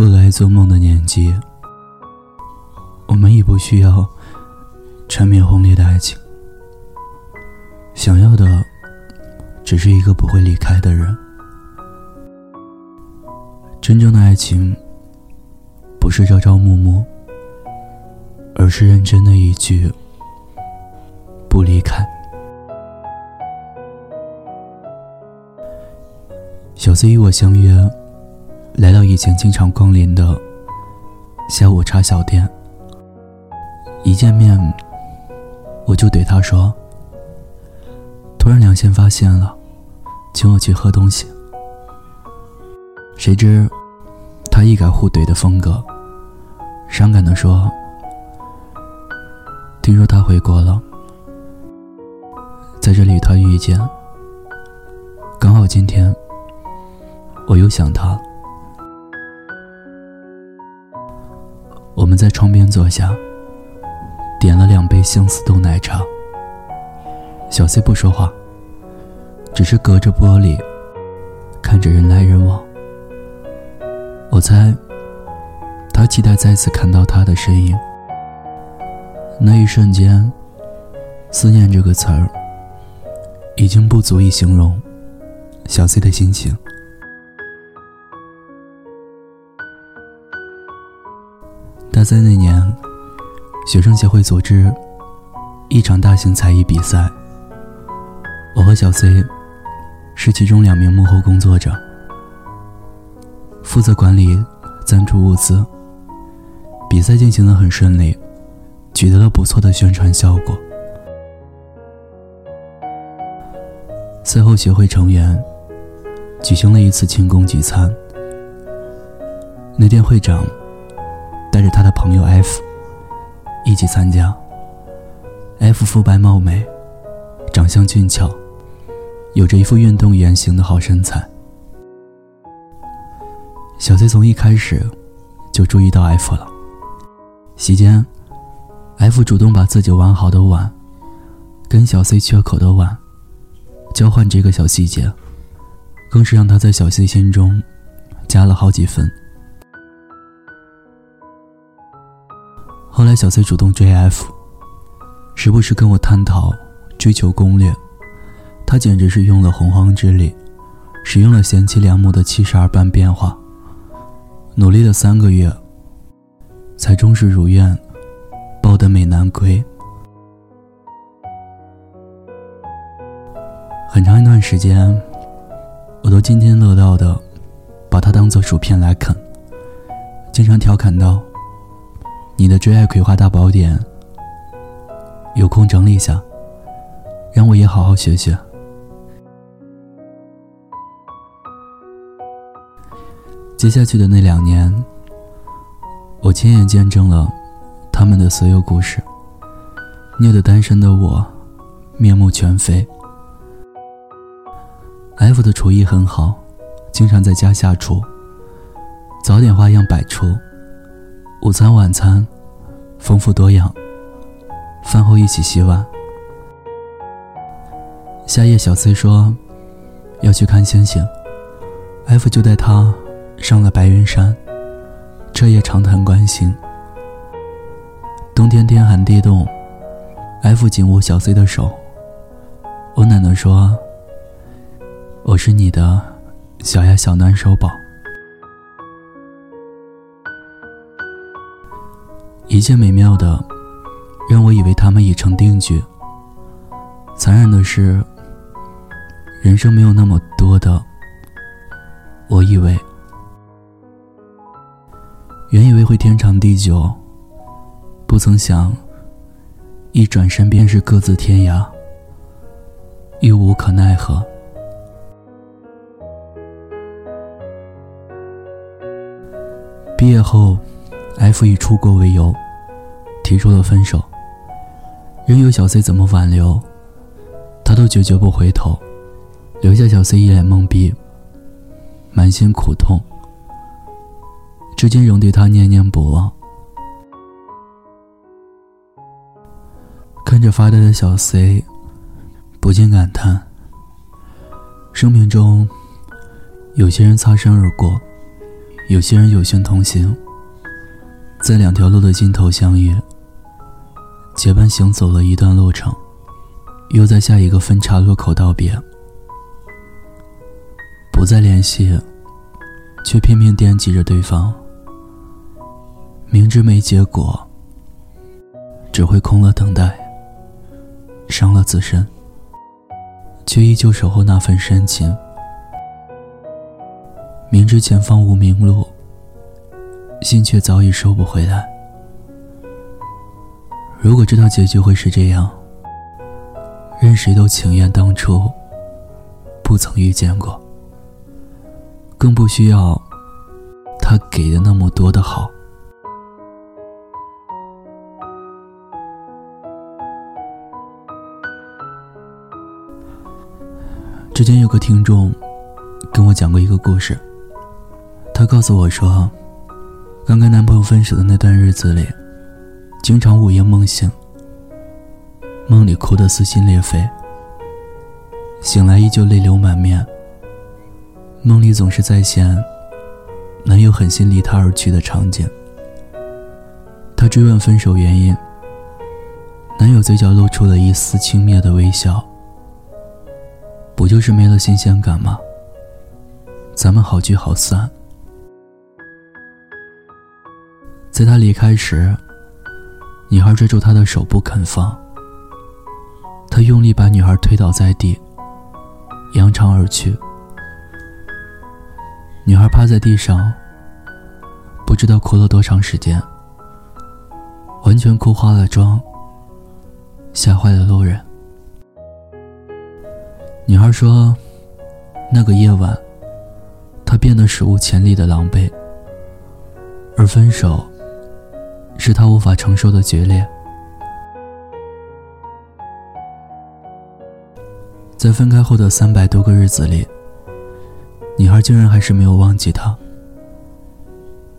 过了爱做梦的年纪，我们已不需要缠绵轰烈的爱情，想要的只是一个不会离开的人。真正的爱情，不是朝朝暮暮，而是认真的一句“不离开”。小 C 与我相约。来到以前经常光临的下午茶小店，一见面我就对他说：“突然良心发现了，请我去喝东西。”谁知他一改互怼的风格，伤感的说：“听说他回国了，在这里他遇见，刚好今天我又想他我们在窗边坐下，点了两杯相思豆奶茶。小 C 不说话，只是隔着玻璃看着人来人往。我猜，他期待再次看到他的身影。那一瞬间，思念这个词儿已经不足以形容小 C 的心情。大三那年，学生协会组织一场大型才艺比赛。我和小 C 是其中两名幕后工作者，负责管理赞助物资。比赛进行的很顺利，取得了不错的宣传效果。赛后，协会成员举行了一次庆功聚餐。那天，会长。带着他的朋友 F 一起参加。F 肤白貌美，长相俊俏，有着一副运动员型的好身材。小 C 从一开始就注意到 F 了。席间，F 主动把自己玩好的碗跟小 C 缺口的碗交换，这个小细节更是让他在小 C 心中加了好几分。后来，小 C 主动追 F，时不时跟我探讨追求攻略。他简直是用了洪荒之力，使用了贤妻良母的七十二般变化，努力了三个月，才终是如愿抱得美男归。很长一段时间，我都津津乐道的把他当做薯片来啃，经常调侃道。你的追爱葵花大宝典，有空整理一下，让我也好好学学。接下去的那两年，我亲眼见证了他们的所有故事。虐得单身的我，面目全非。F 的厨艺很好，经常在家下厨，早点花样百出。午餐、晚餐，丰富多样。饭后一起洗碗。夏夜，小 C 说要去看星星，F 就带他上了白云山，彻夜长谈观星。冬天天寒地冻，F 紧握小 C 的手，我奶奶说：“我是你的小呀小暖手宝。”一切美妙的，让我以为他们已成定局。残忍的是，人生没有那么多的。我以为，原以为会天长地久，不曾想，一转身便是各自天涯，又无可奈何。毕业后。F 以出国为由，提出了分手。任由小 C 怎么挽留，他都决绝不回头，留下小 C 一脸懵逼，满心苦痛，至今仍对他念念不忘。看着发呆的小 C，不禁感叹：生命中，有些人擦身而过，有些人有幸同行，在两条路的尽头相遇，结伴行走了一段路程，又在下一个分岔路口道别，不再联系，却拼命惦记着对方。明知没结果，只会空了等待，伤了自身，却依旧守候那份深情。明知前方无明路，心却早已收不回来。如果知道结局会是这样，任谁都情愿当初不曾遇见过，更不需要他给的那么多的好。之前有个听众跟我讲过一个故事。他告诉我说，刚跟男朋友分手的那段日子里，经常午夜梦醒，梦里哭得撕心裂肺，醒来依旧泪流满面。梦里总是再现男友狠心离她而去的场景。她追问分手原因，男友嘴角露出了一丝轻蔑的微笑：“不就是没了新鲜感吗？咱们好聚好散。”在他离开时，女孩追住他的手不肯放。他用力把女孩推倒在地，扬长而去。女孩趴在地上，不知道哭了多长时间，完全哭花了妆，吓坏了路人。女孩说：“那个夜晚，她变得史无前例的狼狈，而分手。”是他无法承受的决裂。在分开后的三百多个日子里，女孩竟然还是没有忘记他。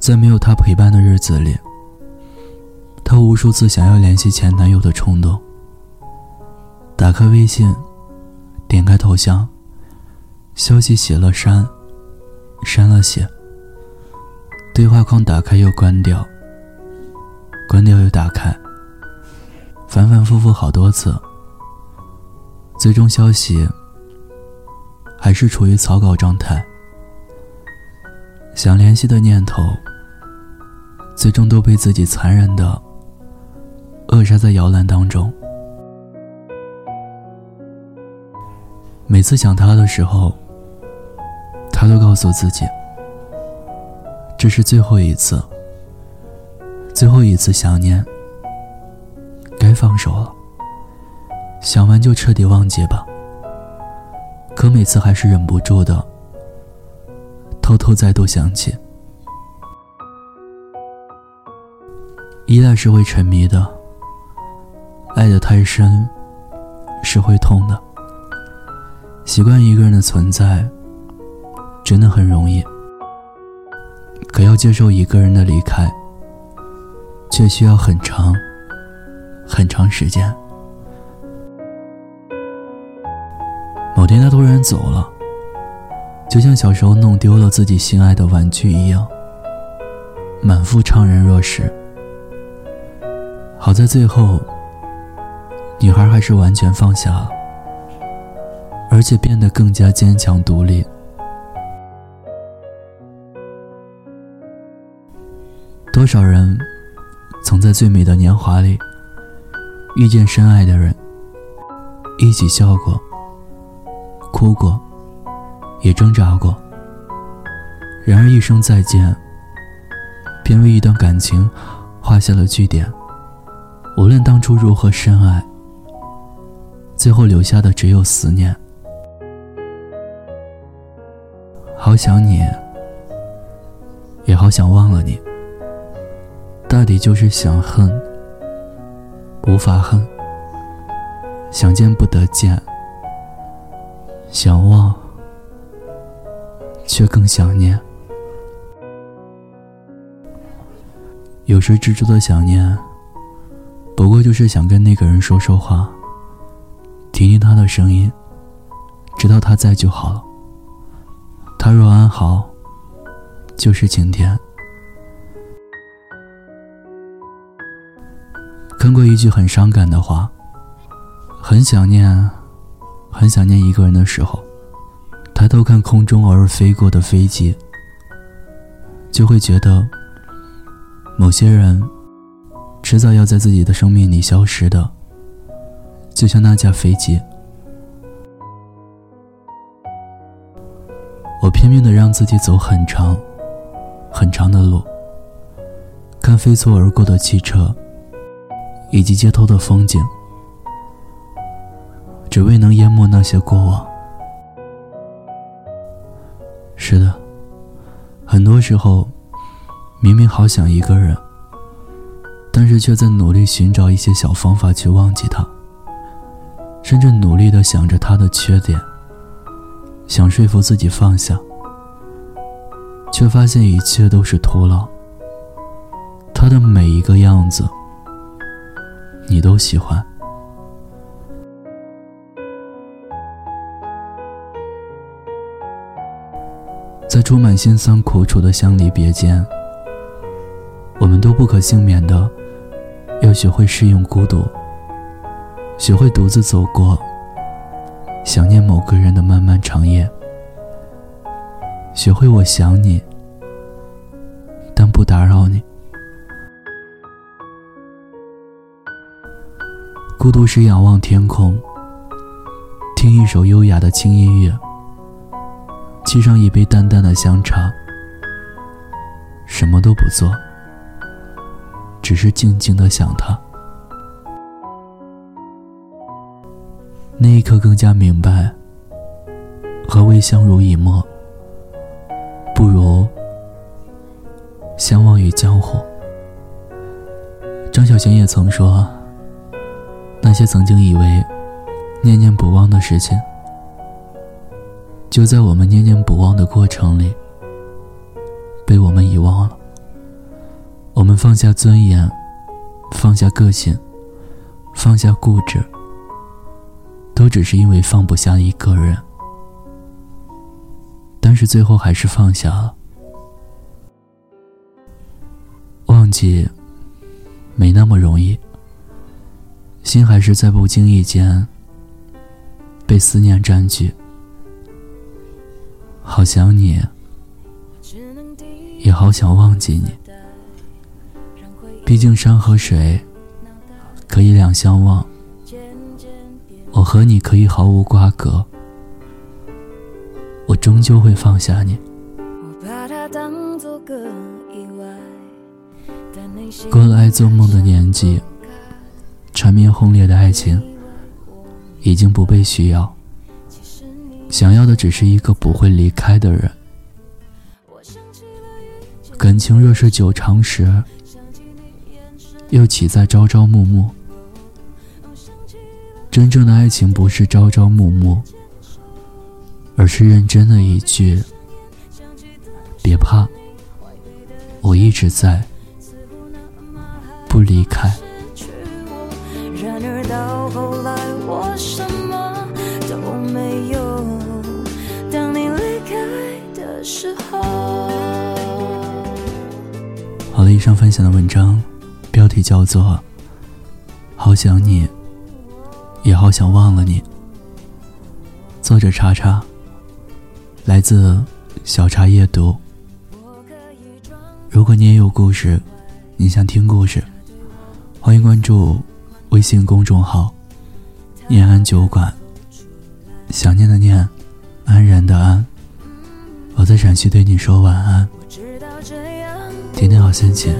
在没有他陪伴的日子里，她无数次想要联系前男友的冲动。打开微信，点开头像，消息写了删，删了写，对话框打开又关掉。关掉又打开，反反复复好多次，最终消息还是处于草稿状态。想联系的念头，最终都被自己残忍的扼杀在摇篮当中。每次想他的时候，他都告诉自己，这是最后一次。最后一次想念，该放手了。想完就彻底忘记吧。可每次还是忍不住的，偷偷再度想起。依赖是会沉迷的，爱的太深是会痛的。习惯一个人的存在，真的很容易。可要接受一个人的离开。却需要很长、很长时间。某天，他突然走了，就像小时候弄丢了自己心爱的玩具一样，满腹怅然若失。好在最后，女孩还是完全放下了，而且变得更加坚强独立。多少人？曾在最美的年华里遇见深爱的人，一起笑过、哭过，也挣扎过。然而一声再见，便为一段感情画下了句点。无论当初如何深爱，最后留下的只有思念。好想你，也好想忘了你。大抵就是想恨，无法恨；想见不得见，想忘，却更想念。有时执着的想念，不过就是想跟那个人说说话，听听他的声音，知道他在就好了。他若安好，就是晴天。看过一句很伤感的话，很想念，很想念一个人的时候，抬头看空中偶尔飞过的飞机，就会觉得，某些人，迟早要在自己的生命里消失的，就像那架飞机。我拼命的让自己走很长、很长的路，看飞速而过的汽车，以及街头的风景，只为能淹没那些过往。是的，很多时候，明明好想一个人，但是却在努力寻找一些小方法去忘记他，甚至努力的想着他的缺点。想说服自己放下，却发现一切都是徒劳。他的每一个样子，你都喜欢。在充满辛酸苦楚的相离别间，我们都不可幸免的要学会适应孤独，学会独自走过。想念某个人的漫漫长夜，学会我想你，但不打扰你。孤独时仰望天空，听一首优雅的轻音乐，沏上一杯淡淡的香茶，什么都不做，只是静静的想他。那一刻更加明白，何为相濡以沫，不如相忘于江湖。张小娴也曾说，那些曾经以为念念不忘的事情，就在我们念念不忘的过程里，被我们遗忘了。我们放下尊严，放下个性，放下固执。都只是因为放不下一个人，但是最后还是放下了。忘记没那么容易，心还是在不经意间被思念占据。好想你，也好想忘记你。毕竟山和水可以两相望。我和你可以毫无瓜葛，我终究会放下你。过了爱做梦的年纪，缠绵轰烈的爱情已经不被需要，想要的只是一个不会离开的人。感情若是久长时，又岂在朝朝暮暮？真正的爱情不是朝朝暮暮，而是认真的一句：“别怕，我一直在，不离开。”以上分享的文章标题叫做《好想你》。也好想忘了你。作者叉叉，来自小茶夜读。如果你也有故事，你想听故事，欢迎关注微信公众号“念安酒馆”。想念的念，安然的安。我在陕西对你说晚安，天天好心情。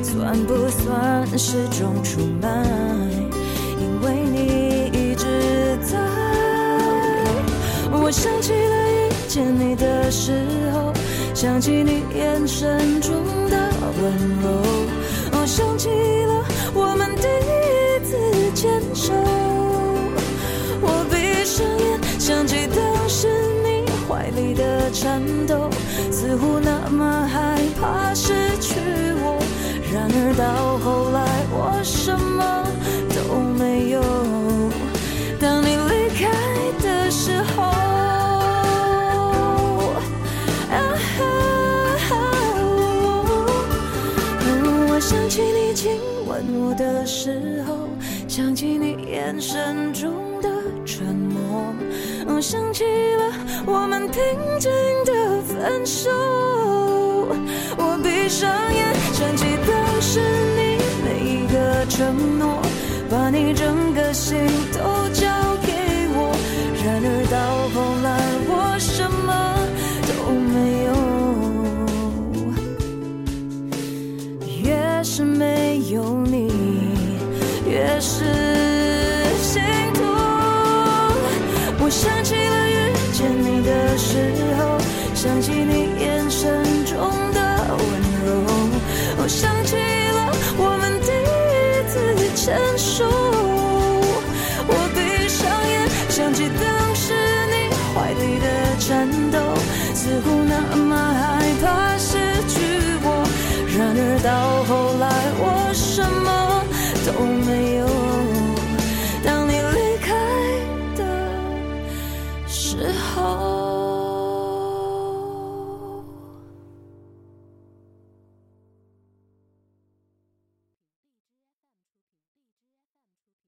算不算是种出卖？因为你一直在。我想起了遇见你的时候，想起你眼神中的温柔，我想起了我们第一颤抖，似乎那么害怕失去我，然而到后来我什么都没有。当你离开的时候，啊哈，我想起你亲吻我的时候，想起你眼神中。想起了我们平静的分手。我闭上眼，想起当时你每一个承诺，把你整个心都交想起你眼神中的温柔，我想起了我们第一次牵手。